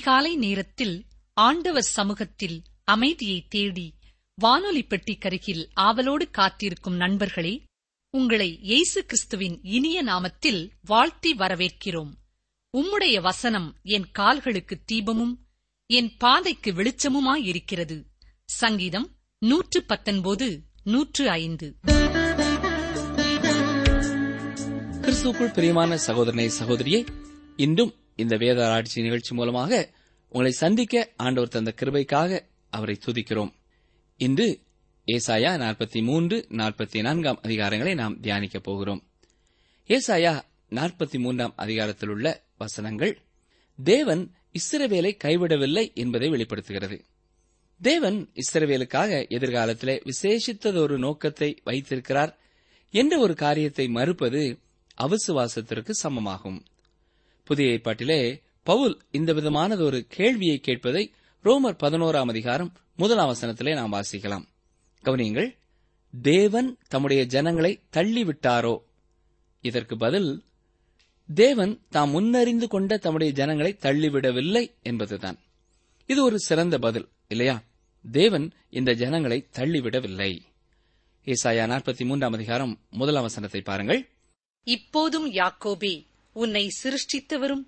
அதிகாலை நேரத்தில் ஆண்டவர் சமூகத்தில் அமைதியை தேடி வானொலி பெட்டிக்கருகில் ஆவலோடு காத்திருக்கும் நண்பர்களே உங்களை இயேசு கிறிஸ்துவின் இனிய நாமத்தில் வாழ்த்தி வரவேற்கிறோம். உம்முடைய வசனம் என் கால்களுக்கு தீபமும் என் பாதைக்கு வெளிச்சமுமாயிருக்கிறது. சங்கீதம் நூற்று பத்தொன்பது நூற்று ஐந்து. கிறிஸ்துக்குள் பிரியமான சகோதரனை சகோதரியே இன்றும் இந்த வேத ஆட்சி நிகழ்ச்சி மூலமாக உங்களை சந்திக்க ஆண்டவர் தந்த கிருபைக்காக அவரை துதிக்கிறோம். இன்று ஏசாயா நாற்பத்தி மூன்று நாற்பத்தி நான்காம் அதிகாரங்களை நாம் தியானிக்கப் போகிறோம். ஏசாயா நாற்பத்தி மூன்றாம் அதிகாரத்தில் உள்ள வசனங்கள் தேவன் இஸ்ரவேலை கைவிடவில்லை என்பதை வெளிப்படுத்துகிறது. தேவன் இஸ்ரவேலுக்காக எதிர்காலத்திலே விசேஷித்ததொரு நோக்கத்தை வைத்திருக்கிறார். என்ற ஒரு காரியத்தை மறுப்பது அவசுவாசத்திற்கு சமமாகும். புதிய ஏற்பாட்டிலே பவுல் இந்த விதமானது ஒரு கேள்வியை கேட்பதை ரோமர் பதினோராம் அதிகாரம் முதலாம் வசனத்திலே நாம் வாசிக்கலாம். கவனியுங்கள் தேவன் தம்முடைய ஜனங்களை தள்ளிவிட்டாரோ? இதற்கு பதில் தேவன் தாம் முன்னறிந்து கொண்ட தம்முடைய ஜனங்களை தள்ளிவிடவில்லை என்பதுதான். இது ஒரு சிறந்த பதில் இல்லையா? தேவன் இந்த ஜனங்களை தள்ளிவிடவில்லை. ஏசாயா நாற்பத்தி மூன்றாம் அதிகாரம் முதல் அவசனத்தை பாருங்கள். இப்போதும் யாக்கோபே உன்னை சிருஷ்டித்தவரும்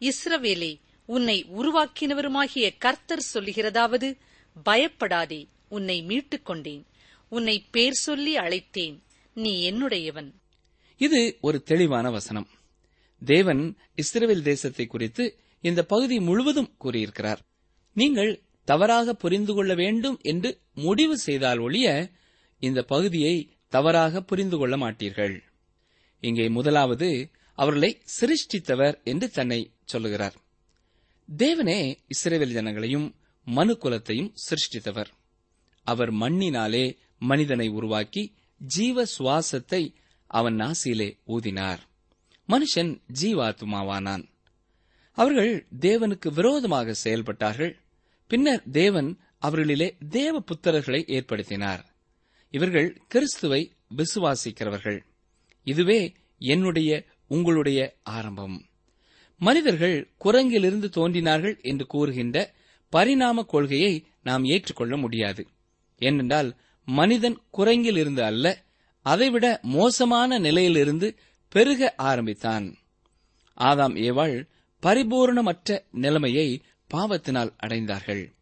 இஸ்ரவேலே உன்னை உருவாக்கினவருமாகிய கர்த்தர் சொல்லுகிறதாவது பயப்படாதே உன்னை மீட்டுக் கொண்டேன் உன்னை பேர் சொல்லி அழைத்தேன். நீ என்னுடையவன். இது ஒரு தெளிவான வசனம். தேவன் இஸ்ரேல் தேசத்தை குறித்து இந்த பகுதி முழுவதும் கூறியிருக்கிறார். நீங்கள் தவறாக புரிந்து கொள்ள வேண்டும் என்று முடிவு செய்தால் ஒழிய இந்த பகுதியை தவறாக புரிந்து கொள்ள மாட்டீர்கள். இங்கே முதலாவது அவர்களை சிருஷ்டித்தவர் என்று தன்னை சொல்லுகிறார். தேவனே இஸ்ரேவேல் ஜனங்களையும் மனு குலத்தையும் சிருஷ்டித்தவர். அவர் மண்ணினாலே மனிதனை உருவாக்கி ஜீவ சுவாசத்தை அவன் நாசியிலே ஊதினார். மனுஷன் ஜீவாத்மாவானான். அவர்கள் தேவனுக்கு விரோதமாக செயல்பட்டார்கள். பின்னர் தேவன் அவர்களிலே தேவ புத்திரர்களை ஏற்படுத்தினார். இவர்கள் கிறிஸ்துவை விசுவாசிக்கிறவர்கள். இதுவே என்னுடைய உங்களுடைய ஆரம்பம். மனிதர்கள் குரங்கிலிருந்து தோன்றினார்கள் என்று கூறுகின்ற பரிணாம கொள்கையை நாம் ஏற்றுக்கொள்ள முடியாது. ஏனென்றால் மனிதன் குரங்கிலிருந்து அல்ல அதைவிட மோசமான நிலையிலிருந்து பெருக ஆரம்பித்தான். ஆதாம் ஏவாள் பரிபூர்ணமற்ற நிலைமையை பாவத்தினால் அடைந்தார்கள்.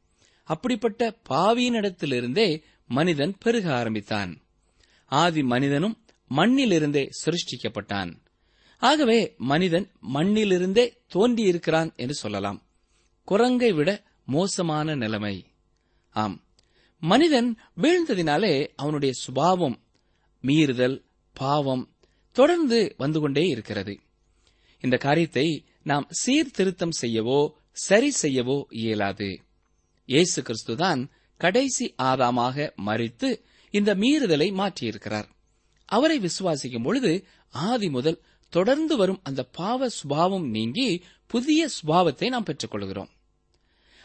அப்படிப்பட்ட பாவியினிடத்திலிருந்தே மனிதன் பெருக ஆரம்பித்தான். ஆதி மனிதனும் மண்ணிலிருந்தே சிருஷ்டிக்கப்பட்டான். ஆகவே மனிதன் மண்ணிலிருந்தே தோன்றியிருக்கிறான் என்று சொல்லலாம். குரங்கை விட மோசமான நிலைமை. ஆம். மனிதன் வீழ்ந்ததினாலே அவனுடைய சுபாவம் மீறுதல் பாவம் தொடர்ந்து வந்து கொண்டே இருக்கிறது. இந்த காரியத்தை நாம் சீர்திருத்தம் செய்யவோ சரி செய்யவோ இயலாது. இயேசு கிறிஸ்துதான் கடைசி ஆதாமாக மறித்து இந்த மீறுதலை மாற்றியிருக்கிறார். அவரை விசுவாசிக்கும் பொழுது ஆதி முதல் தொடர்ந்து வரும் அந்த பாவ சுபாவம் நீங்கி புதிய சுபாவத்தை நாம் பெற்றுக்கொள்கிறோம்.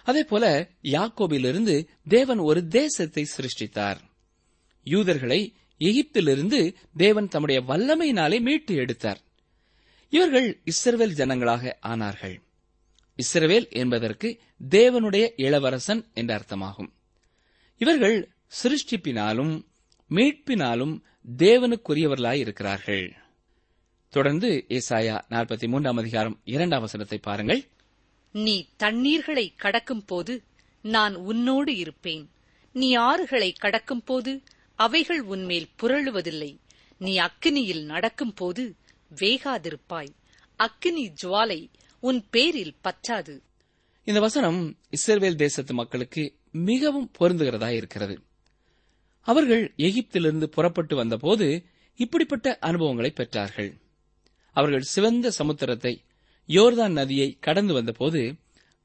அதேபோல யாக்கோபிலிருந்து தேவன் ஒரு தேசத்தை சிருஷ்டித்தார். யூதர்களை எகிப்திலிருந்து தேவன் தம்முடைய வல்லமையினாலே மீட்டு எடுத்தார். இவர்கள் இஸ்ரவேல் ஜனங்களாக ஆனார்கள். இஸ்ரவேல் என்பதற்கு தேவனுடைய இளவரசன் என்ற அர்த்தமாகும். இவர்கள் சிருஷ்டிப்பினாலும் மீட்பினாலும் தேவனுக்குரியவர்களாயிருக்கிறார்கள். தொடர்ந்து ஏசாயா நாற்பத்தி மூன்றாம் அதிகாரம் இரண்டாம் வசனத்தை பாருங்கள். நீ தண்ணீர்களை கடக்கும் போது நான் உன்னோடு இருப்பேன். நீ ஆறுகளை கடக்கும் போது அவைகள் உன்மேல் புரளுவதில்லை. நீ அக்கினியில் நடக்கும் போது வேகாதிருப்பாய். அக்கினி ஜுவாலை உன் பேரில் பற்றாது. இந்த வசனம் இஸ்ரவேல் தேசத்து மக்களுக்கு மிகவும் பொருந்துகிறதா இருக்கிறது. அவர்கள் எகிப்திலிருந்து புறப்பட்டு வந்தபோது இப்படிப்பட்ட அனுபவங்களை பெற்றார்கள். அவர்கள் சிவந்த சமுத்திரத்தை யோர்தான் நதியை கடந்து வந்தபோது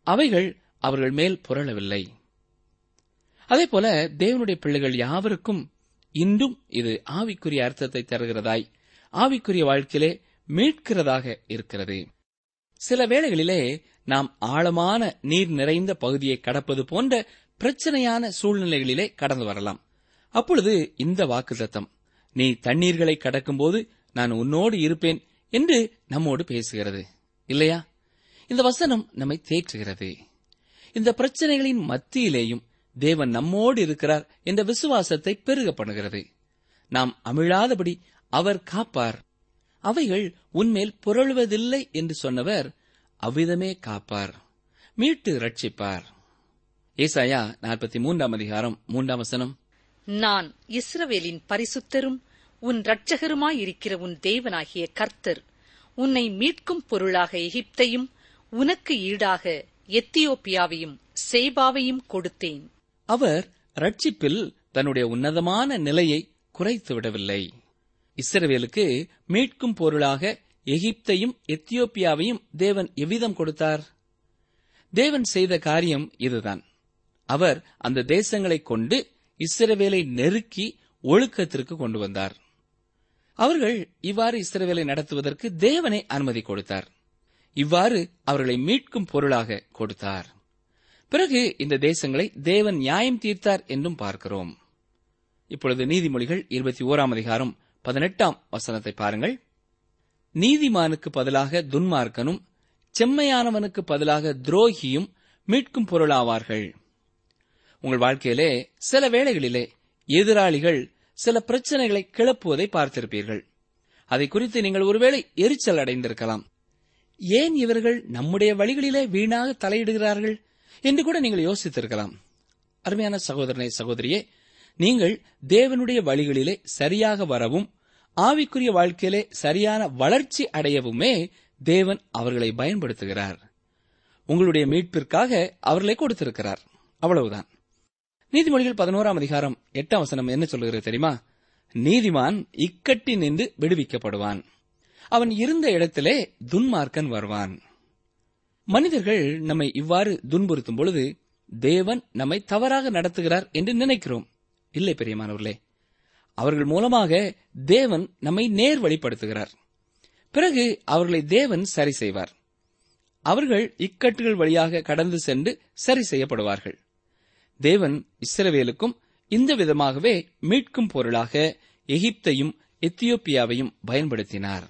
அவைகள் அவர்கள் மேல் புரளவில்லை. அதேபோல தேவனுடைய பிள்ளைகள் யாவருக்கும் இன்றும் இது ஆவிக்குரிய அர்த்தத்தை தருகிறதாய் ஆவிக்குரிய வாழ்க்கையிலே மீட்கிறதாக இருக்கிறது. சில வேளைகளிலே நாம் ஆழமான நீர் நிறைந்த பகுதியை கடப்பது போன்ற பிரச்சனையான சூழ்நிலைகளிலே கடந்து வரலாம். அப்பொழுது இந்த வாக்குத்தத்தம் நீ தண்ணீர்களை கடக்கும்போது நான் உன்னோடு இருப்பேன் என்று நம்மோடு பேசுகிறது. இல்லையா? இந்த வசனம் நம்மை தேற்றுகிறது. இந்த பிரச்சனைகளின் மத்தியிலேயும் தேவன் நம்மோடு இருக்கிறார் என்ற விசுவாசத்தை பெருக பண்ணுகிறது. நாம் அமிழாதபடி அவர் காப்பார். அவைகள் உன்மேல் புரளுவதில்லை என்று சொன்னவர் அவ்விதமே காப்பார். மீட்டு ரட்சிப்பார் ஏசாயா நாற்பத்தி மூன்றாம் அதிகாரம் மூன்றாம் வசனம். நான் இஸ்ரவேலின் பரிசுத்தரும் உன் இரட்சகருமாயிருக்கிற உன் தேவனாகிய கர்த்தர் உன்னை மீட்கும் பொருளாக எகிப்தையும் உனக்கு ஈடாக எத்தியோப்பியாவையும் சேபாவையும் கொடுத்தேன். அவர் ரட்சிப்பில் தன்னுடைய உன்னதமான நிலையை குறைத்துவிடவில்லை இஸ்ரவேலுக்கு மீட்கும் பொருளாக எகிப்தையும் எத்தியோப்பியாவையும் தேவன் எவ்விதம் கொடுத்தார்? தேவன் செய்த காரியம் இதுதான். அவர் அந்த தேசங்களை கொண்டு இஸ்ரவேலை நெருக்கி ஒழுக்கத்திற்கு கொண்டு வந்தார். அவர்கள் இவ்வாறு இஸ்ரவேலை நடத்துவதற்கு தேவனை அனுமதி கொடுத்தார். இவ்வாறு அவர்களை மீட்கும் பொருளாக கொடுத்தார். பிறகு இந்த தேசங்களை தேவன் நியாயம் தீர்த்தார் என்றும் பார்க்கிறோம். இப்பொழுது நீதிமொழிகள் இருபத்தி ஓராம் அதிகாரம் பதினெட்டாம் வசனத்தை பாருங்கள். நீதிமானுக்கு பதிலாக துன்மார்க்கனும் செம்மையானவனுக்கு பதிலாக துரோகியும் மீட்கும் பொருளாவார்கள். உங்கள் வாழ்க்கையிலே சில வேளைகளிலே எதிராளிகள் சில பிரச்சனைகளை கிளப்புவதை பார்த்திருப்பீர்கள். அதை குறித்து நீங்கள் ஒருவேளை எரிச்சல் அடைந்திருக்கலாம். ஏன் இவர்கள் நம்முடைய வழிகளிலே வீணாக தலையிடுகிறார்கள் என்று கூட நீங்கள் யோசித்திருக்கலாம். அருமையான சகோதரனை சகோதரியே நீங்கள் தேவனுடைய வழிகளிலே சரியாக வரவும் ஆவிக்குரிய வாழ்க்கையிலே சரியான வளர்ச்சி அடையவுமே தேவன் அவர்களை பயன்படுத்துகிறார். உங்களுடைய மீட்பிற்காக அவர்களை கொடுத்திருக்கிறார். அவ்வளவுதான். நீதிமொழிகள் பதினோராம் அதிகாரம் எட்டாம் வசனம் என்ன சொல்லுகிறது தெரியுமா? நீதிமான் இக்கட்டி நின்று விடுவிக்கப்படுவான். அவன் இருந்த இடத்திலே துன்மார்க்கன் வருவான். மனிதர்கள் நம்மை இவ்வாறு துன்புறுத்தும் பொழுது தேவன் நம்மை தவறாக நடத்துகிறார் என்று நினைக்கிறோம். இல்லை பெரியமானவர்களே. அவர்கள் மூலமாக தேவன் நம்மை நேர் வழிப்படுத்துகிறார். பிறகு அவர்களை தேவன் சரி செய்வார். அவர்கள் இக்கட்டுகள் வழியாக கடந்து சென்று சரி செய்யப்படுவார்கள். தேவன் இஸ்ரவேலுக்கும் இந்த விதமாகவே மீட்கும் பொருளாக எகிப்தையும் எத்தியோப்பியாவையும் பயன்படுத்தினார்.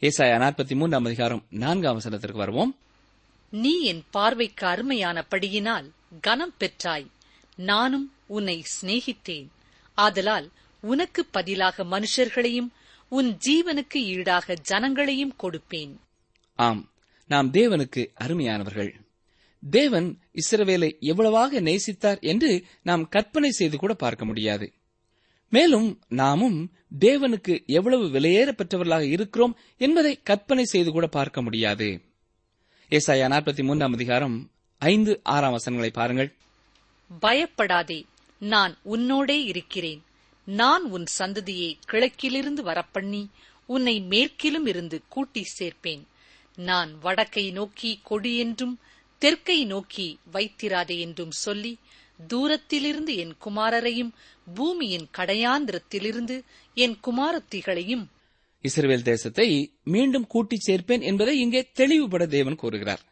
ஏசாயா நாற்பத்தி மூன்றாம் அதிகாரம் நான்காம் வசனத்திற்கு வருவோம். நீ என் பார்வைக்கு அருமையானபடியினால் கனம் பெற்றாய். நானும் உன்னை சிநேகித்தேன். ஆதலால் உனக்கு பதிலாக மனுஷர்களையும் உன் ஜீவனுக்கு ஈடாக ஜனங்களையும் கொடுப்பேன். ஆம் நாம் தேவனுக்கு அருமையானவர்கள். தேவன் இஸ்ரவேலை எவ்வளவாக நேசித்தார் என்று நாம் கற்பனை செய்து கூட பார்க்க முடியாது. மேலும் நாமும் தேவனுக்கு எவ்வளவு விலையேற பெற்றவர்களாக இருக்கிறோம் என்பதை கற்பனை செய்து கூட பார்க்க முடியாது. ஏசாயா நாற்பத்தி மூன்றாம் அதிகாரம் ஐந்து ஆறாம் வசனங்களை பாருங்கள். பயப்படாதே நான் உன்னோடே இருக்கிறேன். நான் உன் சந்ததியை கிழக்கிலிருந்து வரப்பண்ணி உன்னை மேற்கிலும் இருந்து கூட்டி சேர்ப்பேன். நான் வடக்கை நோக்கி கொடி என்றும் தெற்கை நோக்கி வைத்திராதே என்றும் சொல்லி தூரத்திலிருந்து என் குமாரரையும் பூமியின் கடையாந்திரத்திலிருந்து என் குமாரத்திகளையும் இஸ்ரேல் தேசத்தை மீண்டும் கூட்டிச் சேர்ப்பேன் என்பதை இங்கே தெளிவுபட தேவன் கூறுகிறார்.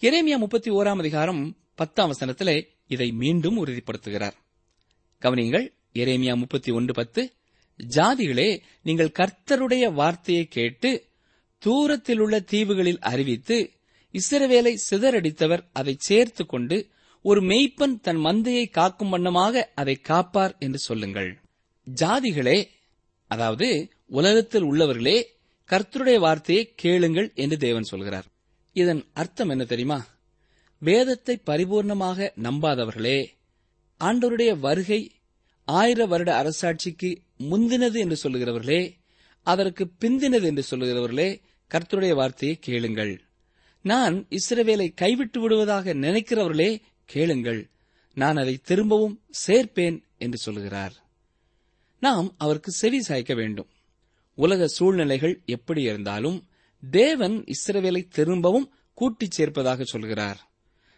எரேமியா முப்பத்தி ஓராம் அதிகாரம் பத்தாம் வசனத்திலே இதை மீண்டும் உறுதிப்படுத்துகிறார். கவனியங்கள் எரேமியா முப்பத்தி ஒன்று பத்து ஜாதிகளே நீங்கள் கர்த்தருடைய வார்த்தையை கேட்டு தூரத்தில் உள்ள தீவுகளில் அறிவித்து இஸ்ரவேலை சிதறடித்தவர் அதை சேர்த்து கொண்டு ஒரு மெய்ப்பன் தன் மந்தையை காக்கும் வண்ணமாக அதை காப்பார் என்று சொல்லுங்கள். ஜாதிகளே அதாவது உலகத்தில் உள்ளவர்களே கர்த்தருடைய வார்த்தையை கேளுங்கள் என்று தேவன் சொல்கிறார். இதன் அர்த்தம் என்ன தெரியுமா? வேதத்தை பரிபூர்ணமாக நம்பாதவர்களே ஆண்டவருடைய வருகை ஆயிர வருட அரசாட்சிக்கு முந்தினது என்று சொல்லுகிறவர்களே அதற்கு பிந்தினது என்று சொல்லுகிறவர்களே கர்த்தருடைய வார்த்தையை கேளுங்கள். நான் இஸ்ரவேலை கைவிட்டு விடுவதாக நினைக்கிறவர்களே கேளுங்கள். நான் அதை திரும்பவும் சேர்ப்பேன் என்று சொல்கிறார். நாம் அவருக்கு செவி சாய்க்க வேண்டும். உலக சூழ்நிலைகள் எப்படி இருந்தாலும் தேவன் இஸ்ரவேலை திரும்பவும் கூட்டிச் சேர்ப்பதாக சொல்கிறார்.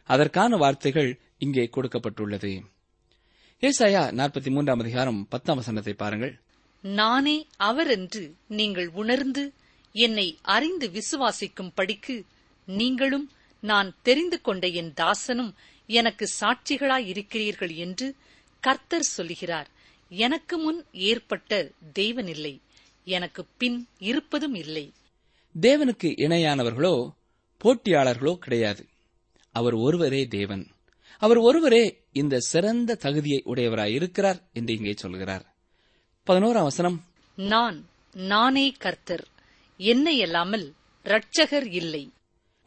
அதற்கான வார்த்தைகள் இங்கே கொடுக்கப்பட்டுள்ளது. ஏசாயா நாற்பத்தி மூன்றாம் அதிகாரம் பத்தாம் வசனத்தை பாருங்கள். நானே அவர் என்று நீங்கள் உணர்ந்து என்னை அறிந்து விசுவாசிக்கும் படிக்கு நீங்களும் நான் தெரிந்து கொண்ட என் தாசனும் எனக்கு சாட்சிகளாயிருக்கிறீர்கள் என்று கர்த்தர் சொல்லுகிறார் எனக்கு முன் ஏற்பட்ட தேவனில்லை. எனக்கு பின் இருப்பதும் இல்லை. தேவனுக்கு இணையானவர்களோ போட்டியாளர்களோ கிடையாது. அவர் ஒருவரே தேவன். அவர் ஒருவரே இந்த சிறந்த தகுதியை உடையவராய் இருக்கிறார் என்று இங்கே சொல்கிறார். பதினோராம் வசனம். நான் நானே கர்த்தர். என்னை அல்லாமல் இரட்சகர் இல்லை.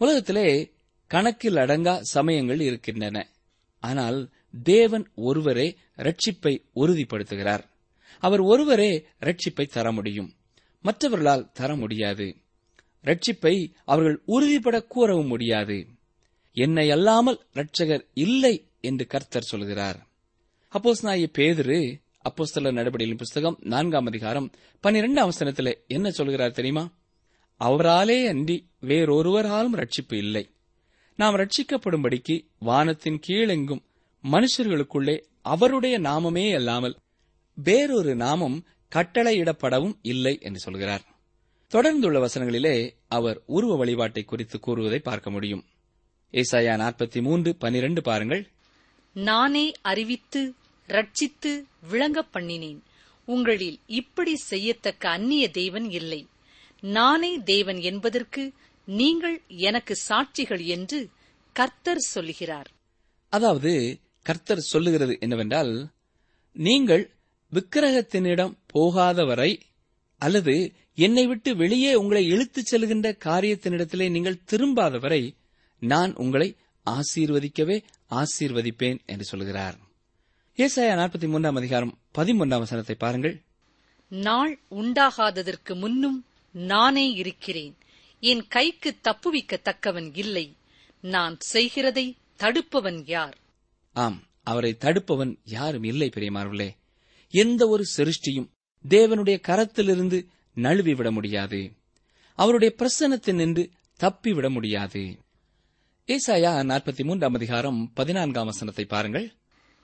உலகத்திலே கணக்கில் அடங்கா சமயங்கள் இருக்கின்றன. ஆனால் தேவன் ஒருவரே ரட்சிப்பை உறுதிப்படுத்துகிறார். அவர் ஒருவரே ரட்சிப்பை தர முடியும். மற்றவர்களால் தர முடியாது. ரட்சிப்பை அவர்கள் உறுதிப்பட கூறவும் முடியாது. என்னை அல்லாமல் ரட்சகர் இல்லை என்று கர்த்தர் சொல்கிறார். அப்போஸ் நாய பேதிரு அப்போஸ்தல நடவடிக்கையின் புஸ்தகம் நான்காம் அதிகாரம் பன்னிரெண்டாம் அவசரத்தில் என்ன சொல்கிறார் தெரியுமா? அவராலே அன்றி வேறொருவராலும் ரட்சிப்பு இல்லை. நாம் ரட்சிக்கப்படும்படிக்கு வானத்தின் கீழெங்கும் மனுஷர்களுக்குள்ளே அவருடைய நாமமே அல்லாமல் வேறொரு நாமம் கட்டளையிடப்படவும் இல்லை என்று சொல்கிறார். தொடர்ந்துள்ள வசனங்களிலே அவர் உருவ வழிபாட்டை குறித்து கூறுவதை பார்க்க முடியும். ஏசாயா நாற்பத்தி மூன்று பனிரெண்டு பாருங்கள். நானே அறிவித்து ரட்சித்து விளங்கப் பண்ணினேன். உங்களில் இப்படி செய்யத்தக்க அந்நிய தெய்வன் இல்லை. நானே தேவன் என்பதற்கு நீங்கள் எனக்கு சாட்சிகள் என்று கர்த்தர் சொல்லுகிறார். அதாவது கர்த்தர் சொல்லுகிறது என்னவென்றால் நீங்கள் விக்கிரகத்தினிடம் போகாதவரை அல்லது என்னை விட்டு வெளியே உங்களை இழுத்துச் செல்கின்ற காரியத்தினிடத்திலே நீங்கள் திரும்பாதவரை நான் உங்களை ஆசீர்வதிக்கவே ஆசீர்வதிப்பேன் என்று சொல்கிறார். ஏசாயா நாற்பத்தி மூன்றாம் அதிகாரம் பதிமூன்றாம் வசனத்தை பாருங்கள். நாள் உண்டாகாததற்கு முன்னும் நானே இருக்கிறேன். என் கைக்கு தப்புவிக்கத்தக்கவன் இல்லை. நான் செய்கிறதை தடுப்பவன் யார்? ஆம் அவரை தடுப்பவன் யாரும் இல்லை பெரியமார்களே. எந்த ஒரு சிருஷ்டியும் தேவனுடைய கரத்திலிருந்து நழுவிவிட முடியாது. அவருடைய பிரசன்னத்தில் நின்று தப்பிவிட முடியாது. ஏசாயா நாற்பத்தி மூன்றாம் அதிகாரம் பதினான்காம் வசனத்தை பாருங்கள்.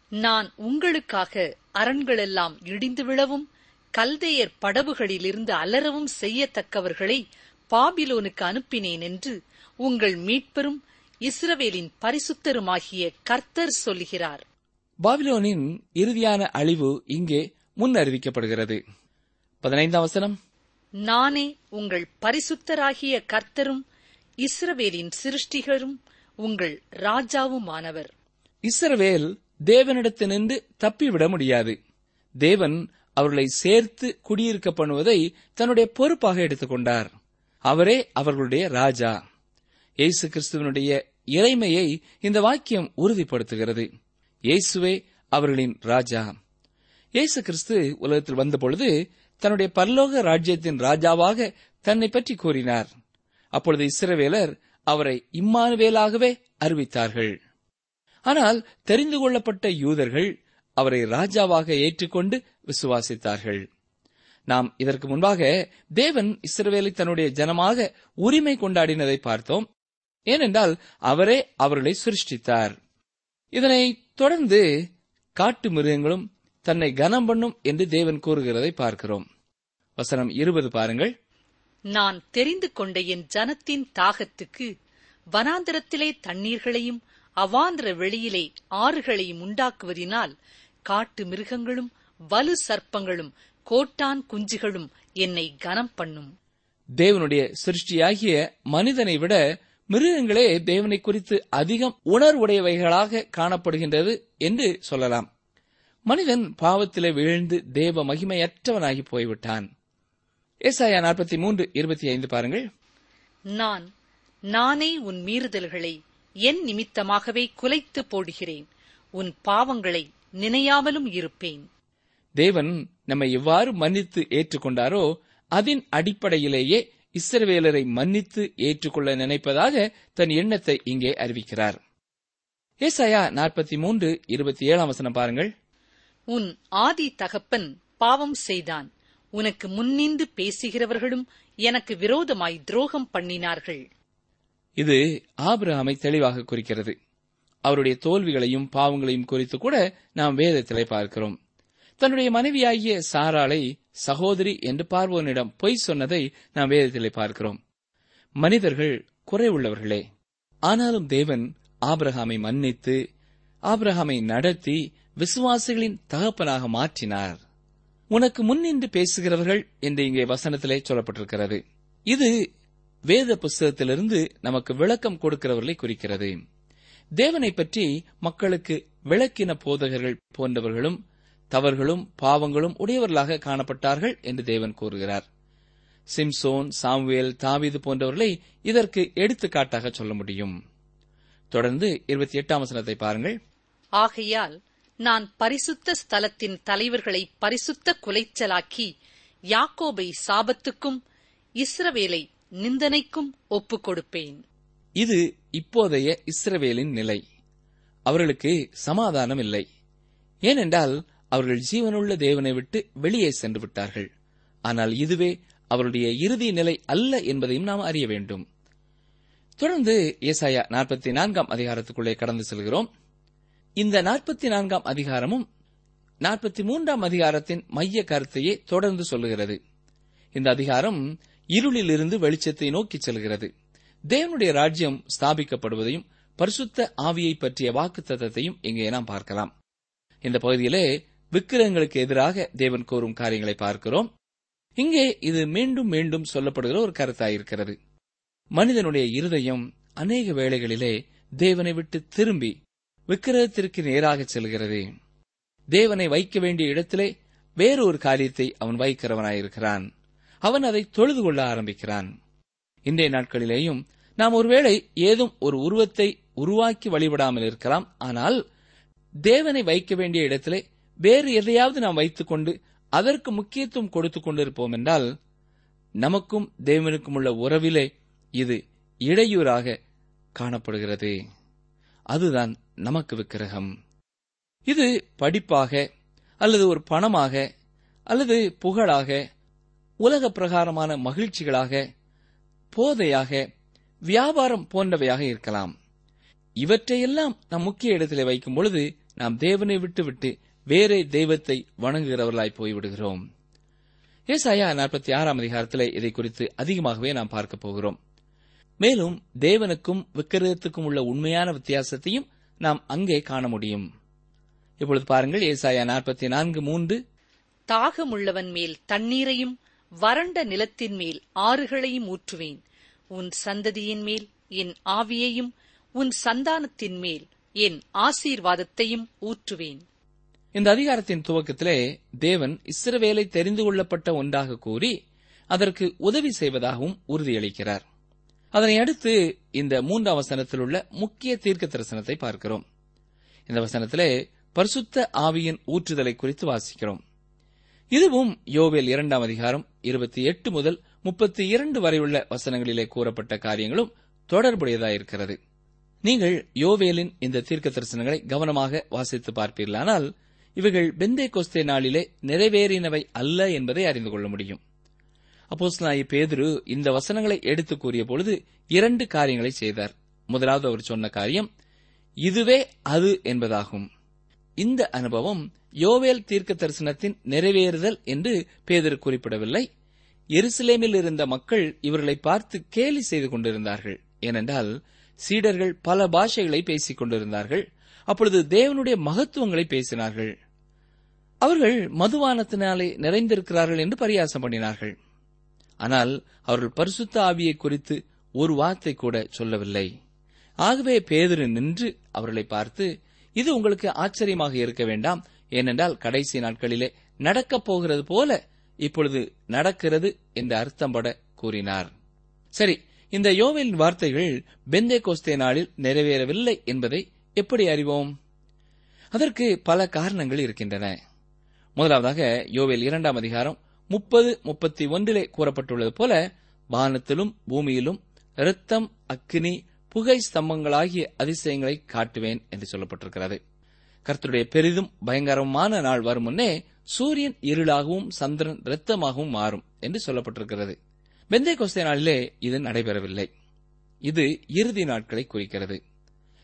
நான் உங்களுக்காக அரண்களெல்லாம் இடிந்து விழவும் கல்தேயர் படவுகளிலிருந்து அலறவும் செய்யத்தக்கவர்களை பாபிலோனுக்கு அனுப்பினேன் என்று உங்கள் மீட்பெரும் இஸ்ரவேலின் பரிசுத்தருமாகிய கர்த்தர் சொல்கிறார் பாபிலோனின் இறுதியான அழிவு இங்கே முன் அறிவிக்கப்படுகிறது. பதினைந்தாம் வசனம். நானே உங்கள் பரிசுத்தராகிய கர்த்தரும் இஸ்ரவேலின் சிருஷ்டிகரும் உங்கள் ராஜாவுமானவர். இஸ்ரவேல் தேவனிடத்தினின்று தப்பிவிட முடியாது. தேவன் அவர்களை சேர்த்து குடியிருக்க பண்ணுவதை தன்னுடைய பொறுப்பாக எடுத்துக்கொண்டார். அவரே அவர்களுடைய ராஜா. இயேசு கிறிஸ்துவனுடைய இறைமையை இந்த வாக்கியம் உறுதிப்படுத்துகிறது. இயேசுவே அவர்களின் ராஜா. இயேசு கிறிஸ்து உலகத்தில் வந்தபொழுது தன்னுடைய பரலோக ராஜ்யத்தின் ராஜாவாக தன்னை பற்றி கூறினார். அப்பொழுது இஸ்ரவேலர் அவரை இம்மானுவேலாகவே அறிவித்தார்கள். ஆனால் தெரிந்து கொள்ளப்பட்ட யூதர்கள் அவரை ராஜாவாக ஏற்றுக்கொண்டு விசுவாசித்தார்கள். நாம் இதற்கு முன்பாக தேவன் இஸ்ரவேலை தன்னுடைய ஜனமாக உரிமை கொண்டாடினதை பார்த்தோம். ஏனென்றால் அவரே அவர்களை சிருஷ்டித்தார். இதனை தொடர்ந்து காட்டு மிருகங்களும் தன்னை கனம் பண்ணும் என்று தேவன் கூறுகிறதை பார்க்கிறோம். வசனம் இருபது பாருங்கள். நான் தெரிந்து கொண்ட என் ஜனத்தின் தாகத்துக்கு வனாந்திரத்திலே தண்ணீர்களையும் அவாந்திர வெளியிலே ஆறுகளையும் உண்டாக்குவதினால் காட்டு மிருகங்களும் வலு சர்ப்பங்களும் கோட்டான் குஞ்சுகளும் என்னை கனம் பண்ணும். தேவனுடைய சிருஷ்டியாகிய மனிதனை விட மிருகங்களே தேவனை குறித்து அதிகம் உணர்வுடையவைகளாக காணப்படுகின்றது என்று சொல்லலாம். மனிதன் பாவத்திலே வீழ்ந்து தேவ மகிமையற்றவனாகி போய்விட்டான். ஏசாயா நாற்பத்தி மூன்று இருபத்தி ஐந்து பாருங்கள். நான் நானே உன் மீறுதல்களை என் நிமித்தமாகவே குலைத்து போடுகிறேன். உன் பாவங்களை நினையாமலும் இருப்பேன். தேவன் நம்மை எவ்வாறு மன்னித்து ஏற்றுக்கொண்டாரோ அதன் அடிப்படையிலேயே இஸ்ரவேலரை மன்னித்து ஏற்றுக்கொள்ள நினைப்பதாக தன் எண்ணத்தை இங்கே அறிவிக்கிறார். ஏசாயா நாற்பத்தி மூன்று இருபத்தி ஏழாம் வசனம் பாருங்கள். உன் ஆதி தகப்பன் பாவம் செய்தான். உனக்கு முன்னின்று பேசுகிறவர்களும் எனக்கு விரோதமாய் துரோகம் பண்ணினார்கள். இது ஆபிரகாமை தெளிவாக குறிக்கிறது. அவருடைய தோல்விகளையும் பாவங்களையும் குறித்து கூட நாம் வேதத்திலே பார்க்கிறோம். தன்னுடைய மனைவியாகிய சாராளை சகோதரி என்று பார்வோனிடம் பொய் சொன்னதை நாம் வேதத்திலே பார்க்கிறோம். மனிதர்கள் குறைவுள்ளவர்களே. ஆனாலும் தேவன் ஆபிரகாமை மன்னித்து ஆபிரகாமை நடத்தி விசுவாசிகளின் தகப்பனாக மாற்றினார். உனக்கு முன்னின்று பேசுகிறவர்கள் என்று இங்கே வசனத்திலே சொல்லப்பட்டிருக்கிறது. இது வேத புஸ்தகத்திலிருந்து நமக்கு விளக்கம் கொடுக்கிறவர்களை குறிக்கிறது. தேவனை பற்றி மக்களுக்கு விளக்கின போதகர்கள் போன்றவர்களும் தவறுகளும் பாவங்களும் உடையவர்களாக காணப்பட்டார்கள் என்று தேவன் கூறுகிறார். சிம்சோன் சாமுவேல் தாவீது போன்றவர்களை இதற்கு எடுத்துக்காட்டாக சொல்ல முடியும். தொடர்ந்து இருபத்தி எட்டாம் வசனத்தை பாருங்கள். ஆகையால் நான் பரிசுத்த ஸ்தலத்தின் தலைவர்களை பரிசுத்த குலைச்சலாக்கி யாக்கோபை சாபத்துக்கும் இஸ்ரவேலை நிந்தனைக்கும் ஒப்புக் கொடுப்பேன். இது இப்போதைய இஸ்ரவேலின் நிலை. அவர்களுக்கு சமாதானம் இல்லை ஏனென்றால் அவர்கள் ஜீவனுள்ள தேவனை விட்டு வெளியே சென்று விட்டார்கள். ஆனால் இதுவே அவருடைய இறுதி நிலை அல்ல என்பதையும் நாம் அறிய வேண்டும். தொடர்ந்து ஏசாயா நாற்பத்தி நான்காம் அதிகாரத்துக்குள்ளே கடந்து செல்கிறோம். இந்த நாற்பத்தி நான்காம் அதிகாரமும் நாற்பத்தி மூன்றாம் அதிகாரத்தின் மைய கருத்தையே தொடர்ந்து சொல்லுகிறது. இந்த அதிகாரம் இருளிலிருந்து வெளிச்சத்தை நோக்கி செல்கிறது. தேவனுடைய ராஜ்யம் ஸ்தாபிக்கப்படுவதையும் பரிசுத்த ஆவியை பற்றிய வாக்குத்தத்தத்தையும் இங்கே நாம் பார்க்கலாம். இந்த பகுதியிலே விக்கிரகங்களுக்கு எதிராக தேவன் கூறும் காரியங்களை பார்க்கிறோம். இங்கே இது மீண்டும் மீண்டும் சொல்லப்படுகிற ஒரு கருத்தாயிருக்கிறது. மனிதனுடைய இருதயம் அநேக வேளைகளிலே தேவனை விட்டு திரும்பி விக்கிரகத்திற்கு நேராக செல்கிறது. தேவனை வைக்க வேண்டிய இடத்திலே வேறொரு காரியத்தை அவன் வைக்கிறவனாயிருக்கிறான். அவன் அதை தொழுது கொள்ள ஆரம்பிக்கிறான். இன்றைய நாட்களிலேயும் நாம் ஒருவேளை ஏதும் ஒரு உருவத்தை உருவாக்கி வழிபடாமல் இருக்கலாம். ஆனால் தேவனை வைக்க வேண்டிய இடத்திலே வேறு எதையாவது நாம் வைத்துக்கொண்டு அதற்கு முக்கியத்துவம் கொடுத்துக் கொண்டிருப்போம் என்றால் நமக்கும் தேவனுக்கும் உள்ள உறவிலே இது இடையூறாக காணப்படுகிறது. அதுதான் நமக்கு விக்கிரகம். இது படிப்பாக அல்லது ஒரு பணமாக அல்லது புகழாக உலக பிரகாரமான மகிழ்ச்சிகளாக போதையாக வியாபாரம் போன்றவையாக இருக்கலாம். இவற்றையெல்லாம் நாம் முக்கிய இடத்திலே வைக்கும் பொழுது நாம் தேவனை விட்டுவிட்டு வேறே தெய்வத்தை வணங்குகிறவர்களாய் போய்விடுகிறோம். ஏசாயா நாற்பத்தி ஆறாம் அதிகாரத்திலே இதை குறித்து அதிகமாகவே நாம் பார்க்க போகிறோம். மேலும் தேவனுக்கும் விக்கிரகத்துக்கும் உள்ள உண்மையான வித்தியாசத்தையும் நாம் அங்கே காண முடியும். இப்பொழுது பாருங்கள் ஏசாயா நாற்பத்தி நான்கு மூன்று. தாகமுள்ளவன் மேல் தண்ணீரையும் வறண்ட நிலத்தின் மேல் ஆறுகளையும் ஊற்றுவேன். உன் சந்ததியின் மேல் என் ஆவியையும் உன் சந்தானத்தின் மேல் என் ஆசீர்வாதத்தையும் ஊற்றுவேன். இந்த அதிகாரத்தின் துவக்கத்திலே தேவன் இஸ்ரவேலை தெரிந்து கொள்ளப்பட்ட ஒன்றாக கூறி அதற்கு உதவி செய்வதாகவும் உறுதியளிக்கிறார். அதனை அடுத்து இந்த மூன்றாம் வசனத்தில் உள்ள முக்கிய தீர்க்க தரிசனத்தை பார்க்கிறோம். இந்த வசனத்திலே பரிசுத்த ஆவியின் ஊற்றுதலை குறித்து வாசிக்கிறோம். இதுவும் யோவேல் இரண்டாம் அதிகாரம் இருபத்தி எட்டு முதல் முப்பத்தி இரண்டு வரையுள்ள வசனங்களிலே கூறப்பட்ட காரியங்களும் தொடர்புடையதாயிருக்கிறது நீங்கள் யோவேலின் இந்த தீர்க்க தரிசனங்களை கவனமாக வாசித்து பார்ப்பீர்களானால் இவைகள் பெந்தே கொஸ்தே நாளிலே நிறைவேறினவை அல்ல என்பதை அறிந்து கொள்ள முடியும். அப்போஸ்தலனாகிய பேதுரு இந்த வசனங்களை எடுத்து கூறிய பொழுது இரண்டு காரியங்களை செய்தார். முதலாவது அவர் சொன்ன காரியம் இதுவே அது என்பதாகும். இந்த அனுபவம் யோவேல் தீர்க்க தரிசனத்தின் நிறைவேறுதல் என்று பேதர் குறிப்பிடவில்லை. எருசலேமில் இருந்த மக்கள் இவர்களை பார்த்து கேலி செய்து கொண்டிருந்தார்கள். ஏனென்றால் சீடர்கள் பல பாஷைகளை பேசிக் கொண்டிருந்தார்கள். அப்பொழுது தேவனுடைய மகத்துவங்களை பேசினார்கள். அவர்கள் மதுவானத்தினாலே நிறைந்திருக்கிறார்கள் என்று பரியாசம் பண்ணினார்கள். ஆனால் அவர்கள் பரிசுத்த ஆவியை குறித்து ஒரு வார்த்தை கூட சொல்லவில்லை. ஆகவே பேதுரு நின்று அவர்களை பார்த்து இது உங்களுக்கு ஆச்சரியமாக இருக்க வேண்டாம். ஏனென்றால் கடைசி நாட்களிலே நடக்கப் போகிறது போல இப்பொழுது நடக்கிறது என்று அர்த்தம்பட கூறினார். சரி இந்த யோவேலின் வார்த்தைகள் பெந்தே கோஸ்தே நாளில் நிறைவேறவில்லை என்பதை எப்படி அறிவோம்? அதற்கு பல காரணங்கள் இருக்கின்றன. முதலாவதாக யோவேல் இரண்டாம் அதிகாரம் முப்பது முப்பத்தி ஒன்றிலே கூறப்பட்டுள்ளது போல வானத்திலும் பூமியிலும் இரத்தம் அக்கினி புகை ஸ்தம்பங்களாகிய அதிசயங்களை காட்டுவேன் என்று சொல்லப்பட்டிருக்கிறது. கர்த்தருடைய பெரிதும் பயங்கரமான நாள் வரும் முன்னே சூரியன் இருளாகவும் சந்திரன் இரத்தமாகவும் மாறும் என்று சொல்லப்பட்டிருக்கிறது. பெந்தை கொஸ்தே நாளிலே இது நடைபெறவில்லை. இது இறுதி நாட்களை குறிக்கிறது.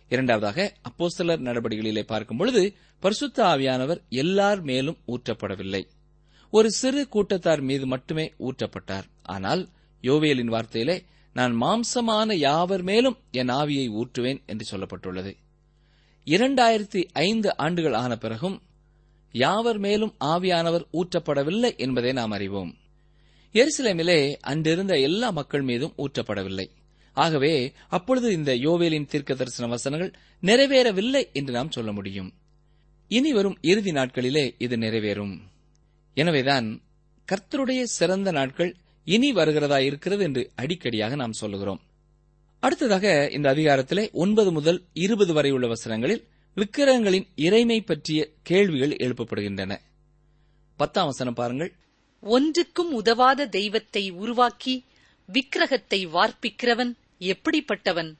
இரண்டாவதாக அப்போஸ்தலர் நடவடிக்கைகளிலே பார்க்கும் பொழுது பரிசுத்த ஆவியானவர் எல்லார் மேலும் ஊற்றப்படவில்லை. ஒரு சிறு கூட்டத்தார் மீது மட்டுமே ஊற்றப்பட்டார். ஆனால் யோவேலின் வார்த்தையிலே நான் மாம்சமான யாவர் மேலும் என் ஆவியை ஊற்றுவேன் என்று சொல்லப்பட்டுள்ளது. இரண்டாயிரத்தி ஐந்து ஆண்டுகள் ஆன பிறகும் யாவர் மேலும் ஆவியானவர் ஊற்றப்படவில்லை என்பதை நாம் அறிவோம். எருசலேமிலே அன்றிருந்த எல்லா மக்கள் மீதும் ஊற்றப்படவில்லை. ஆகவே அப்பொழுது இந்த யோவேலின் தீர்க்க தரிசன வசனங்கள் நிறைவேறவில்லை என்று நாம் சொல்ல முடியும். இனி வரும் இறுதி நாட்களிலே இது நிறைவேறும். எனவேதான் கர்த்தருடைய சிறந்த நாட்கள் இனி வருகிறதா இருக்கிறது என்று அடிக்கடியாக நாம் சொல்லுகிறோம். அடுத்ததாக இந்த அதிகாரத்திலே ஒன்பது முதல் இருபது வரை உள்ள வசனங்களில் விக்கிரகங்களின் இறைமை பற்றிய கேள்விகள் எழுப்பப்படுகின்றன. பத்தாம் வசனம் பாருங்கள். ஒன்றுக்கும் உதவாத தெய்வத்தை உருவாக்கி விக்கிரகத்தை வார்ப்பிக்கிறவன் எப்படிப்பட்டவன்?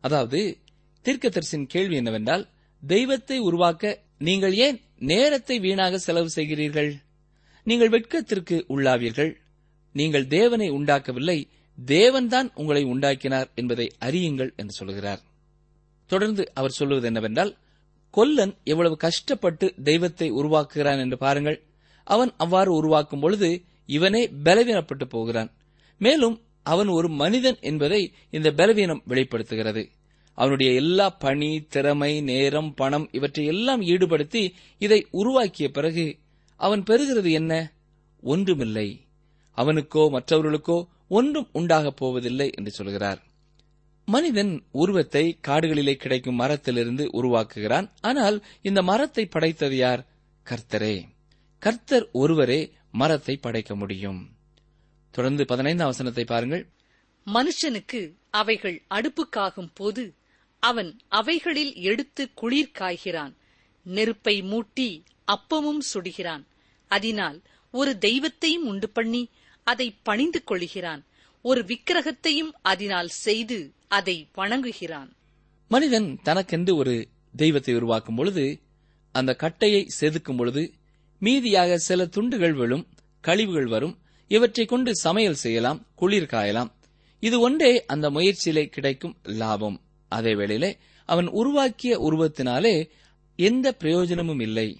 அதாவது தீர்க்கதரிசின் கேள்வி என்னவென்றால் தெய்வத்தை உருவாக்க நீங்கள் ஏன் நேரத்தை வீணாக செலவு செய்கிறீர்கள்? நீங்கள் வெட்கத்திற்கு உள்ளாவீர்கள். நீங்கள் தேவனை உண்டாக்கவில்லை. தேவன்தான் உங்களை உண்டாக்கினார் என்பதை அறியுங்கள் என்று சொல்கிறார். தொடர்ந்து அவர் சொல்லுவது என்னவென்றால் கொல்லன் எவ்வளவு கஷ்டப்பட்டு தெய்வத்தை உருவாக்குகிறான் என்று பாருங்கள். அவன் அவ்வாறு உருவாக்கும் பொழுது இவனே பலவீனப்பட்டு போகிறான். மேலும் அவன் ஒரு மனிதன் என்பதை இந்த பலவீனம் வெளிப்படுத்துகிறது. அவனுடைய எல்லா பணி திறமை நேரம் பணம் இவற்றை எல்லாம் ஈடுபடுத்தி இதை உருவாக்கிய பிறகு அவன் பெறுகிறது என்ன? ஒன்றுமில்லை. அவனுக்கோ மற்றவர்களுக்கோ ஒன்றும் உண்டாகப் போவதில்லை என்று சொல்கிறார். மனிதன் உருவத்தை காடுகளிலே கிடைக்கும் மரத்திலிருந்து உருவாக்குகிறான். ஆனால் இந்த மரத்தை படைத்தது யார்? கர்த்தரே. கர்த்தர் ஒருவரே மரத்தை படைக்க முடியும். தொடர்ந்து பதினைந்தாம் வசனத்தை பாருங்கள். மனுஷனுக்கு அவைகள் அடுப்புக்காகும் போது அவன் அவைகளில் எடுத்து குளிர் காய்கிறான். நெருப்பை மூட்டி அப்பமும் சுடுகிறான். அதனால் ஒரு தெய்வத்தையும் உண்டு பண்ணி அதை பணிந்து கொள்கிறான் ஒரு விக்கிரகத்தையும் அதனால் செய்து அதை வணங்குகிறான். மனிதன் தனக்கென்று ஒரு தெய்வத்தை உருவாக்கும் பொழுது அந்த கட்டையை செதுக்கும் பொழுது மீதியாக சில துண்டுகள் விழும் கழிவுகள் வரும் இவற்றை கொண்டு சமையல் செய்யலாம் குளிர் காயலாம். இது ஒன்றே அந்த முயற்சியிலே கிடைக்கும் லாபம். அதே வேளையிலே அவன் உருவாக்கிய உருவத்தினாலே எந்த பிரயோஜனமும் இல்லை.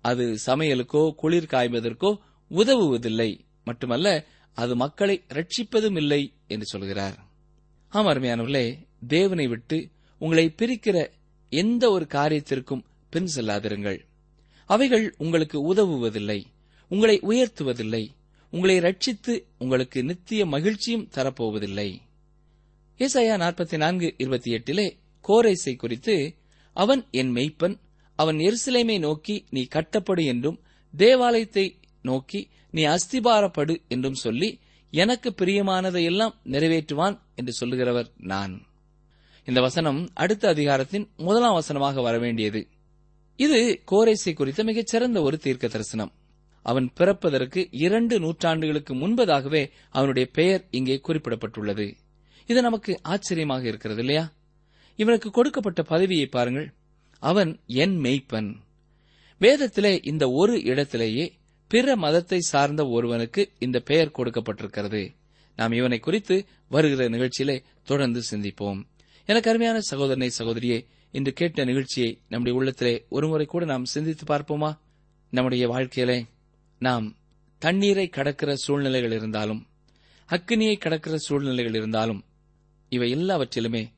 அது சமையலுக்கோ குளிர் காய்வதற்கோ உதவுவதில்லை. மட்டுமல்ல அது மக்களை ரட்சிப்பதும் இல்லை என்று சொல்கிறார். ஆம் அருமையானவர்களே தேவனை விட்டு உங்களை பிரிக்கிற எந்த ஒரு காரியத்திற்கும் பின் செல்லாதிருங்கள். அவைகள் உங்களுக்கு உதவுவதில்லை உங்களை உயர்த்துவதில்லை உங்களை ரட்சித்து உங்களுக்கு நித்திய மகிழ்ச்சியும் தரப்போவதில்லை. இசையா நாற்பத்தி நான்கு இருபத்தி எட்டிலே கோரேசை குறித்து அவன் என் மெய்ப்பன் அவன் எருசலேமை நோக்கி நீ கட்டப்படு என்றும் தேவாலயத்தை நோக்கி நீ அஸ்திபாரப்படு என்றும் சொல்லி எனக்கு பிரியமானதையெல்லாம் நிறைவேற்றுவான் என்று சொல்லுகிறவர் நான். இந்த வசனம் அடுத்த அதிகாரத்தின் முதலாம் வசனமாக வரவேண்டியது இது கோரேசை குறித்த மிகச்சிறந்த ஒரு தீர்க்க தரிசனம் அவன் பிறப்பதற்கு இரண்டு நூற்றாண்டுகளுக்கு முன்பதாகவே அவனுடைய பெயர் இங்கே குறிப்பிடப்பட்டுள்ளது. இது நமக்கு ஆச்சரியமாக இருக்கிறது இல்லையா? இவனுக்கு கொடுக்கப்பட்ட பதவியை பாருங்கள். அவன் என் மெய்ப்பன் வேதத்திலே இந்த ஒரு இடத்திலேயே பிற மதத்தை சார்ந்த ஒருவனுக்கு இந்த பெயர் கொடுக்கப்பட்டிருக்கிறது. நாம் இவனை குறித்து வருகிற நிகழ்ச்சியிலே தொடர்ந்து சிந்திப்போம். எனக்கு அருமையான சகோதரனை சகோதரியே இன்று கேட்ட நிகழ்ச்சியை நம்முடைய உள்ளத்திலே ஒருமுறை கூட நாம் சிந்தித்து பார்ப்போமா? நம்முடைய வாழ்க்கையிலே நாம் தண்ணீரை கடக்கிற சூழ்நிலைகள் இருந்தாலும் அக்கினியை கடக்கிற சூழ்நிலைகள் இருந்தாலும் இவை எல்லாவற்றிலுமே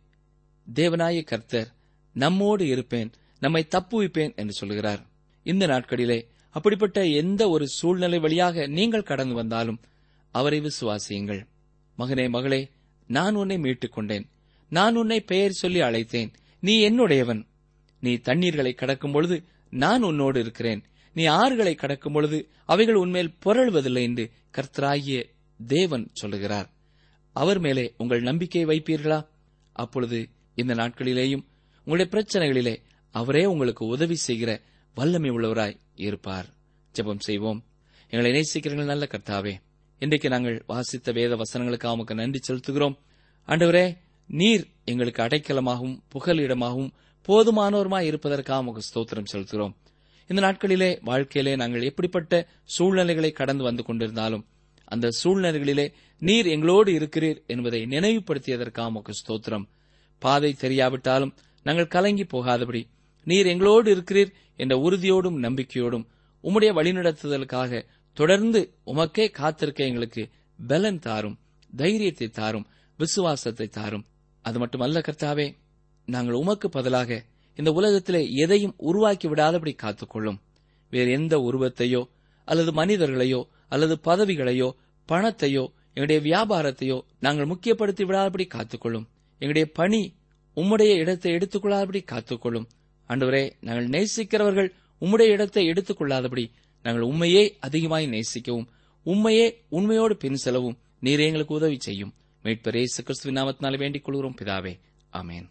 தேவனாய கர்த்தர் நம்மோடு இருப்பேன் நம்மை தப்புவிப்பேன் என்று சொல்கிறார். இந்த நாட்களிலே அப்படிப்பட்ட எந்த ஒரு சூழ்நிலை வழியாக நீங்கள் கடந்து வந்தாலும் அவரை விசுவாசியுங்கள். மகனே மகளே நான் உன்னை மீட்டுக் கொண்டேன் நான் உன்னை பெயர் சொல்லி அழைத்தேன். நீ என்னுடையவன். நீ தண்ணீர்களை கடக்கும் பொழுது நான் உன்னோடு இருக்கிறேன். நீ ஆறுகளை கடக்கும் பொழுது அவைகள் உன்மேல் புரளுவதில்லை என்று கர்த்தராகிய தேவன் சொல்லுகிறார். அவர் மேலே உங்கள் நம்பிக்கை வைப்பீர்களா? அப்பொழுது இந்த நாட்களிலேயும் உங்களுடைய பிரச்சனைகளிலே அவரே உங்களுக்கு உதவி செய்கிற வல்லமை உள்ளவராய் இருப்பார். ஜெபம் செய்வோம். எங்களை நேசிக்கிறீர்கள் நல்ல கர்த்தாவே இன்றைக்கு நாங்கள் வாசித்த வேத வசனங்களுக்காக உமக்கு நன்றி செலுத்துகிறோம். ஆண்டவரே நீர் எங்களுக்கு அடைக்கலமாகவும் புகலிடமாகவும் போதுமானோருமாய் இருப்பதற்காக உமக்கு ஸ்தோத்திரம் செலுத்துகிறோம். இந்த நாட்களிலே வாழ்க்கையிலே நாங்கள் எப்படிப்பட்ட சூழ்நிலைகளை கடந்து வந்து கொண்டிருந்தாலும் அந்த சூழ்நிலைகளிலே நீர் எங்களோடு இருக்கிறீர் என்பதை நினைவுபடுத்தியதற்காக உமக்கு ஸ்தோத்திரம். பாதை தெரியாவிட்டாலும் நாங்கள் கலங்கி போகாதபடி நீர் எங்களோடு இருக்கிறீர் என்ற உறுதியோடும் நம்பிக்கையோடும் உம்முடைய வழிநடத்துதலுக்காக தொடர்ந்து உமக்கே காத்திருக்க எங்களுக்கு பலன் தாரும் தைரியத்தை தாரும் விசுவாசத்தை தாரும். அது மட்டுமல்ல கர்த்தாவே நாங்கள் உமக்கு பதிலாக இந்த உலகத்திலே எதையும் உருவாக்கி விடாதபடி காத்துக்கொள்ளும். வேறு எந்த உருவத்தையோ அல்லது மனிதர்களையோ அல்லது பதவிகளையோ பணத்தையோ எங்களுடைய வியாபாரத்தையோ நாங்கள் முக்கியப்படுத்தி விடாதபடி காத்துக்கொள்ளும். எங்களுடைய பணி உம்முடைய இடத்தை எடுத்துக்கொள்ளாதபடி காத்துக்கொள்ளும். அன்றுவரே நாங்கள் நேசிக்கிறவர்கள் உம்முடைய இடத்தை எடுத்துக்கொள்ளாதபடி நாங்கள் உண்மையே அதிகமாய் நேசிக்கவும் உண்மையே உண்மையோடு பின் செலவும் நீர் எங்களுக்கு உதவி செய்யும். மீட்பரே இயேசு கிறிஸ்துவின் நாமத்தினாலே வேண்டிக் கொள்கிறோம். பிதாவே அமேன்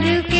प्यार के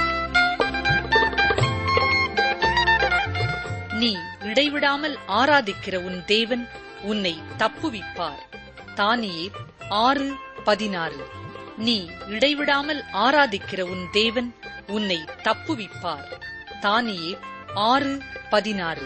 நீ இடைவிடாமல் ஆராதிக்கிற உன் தேவன் உன்னை தப்புவிப்பார். தானியே ஆறு பதினாறு. நீ இடைவிடாமல் ஆராதிக்கிற உன் தேவன் உன்னை தப்புவிப்பார். தானியே ஆறு பதினாறு.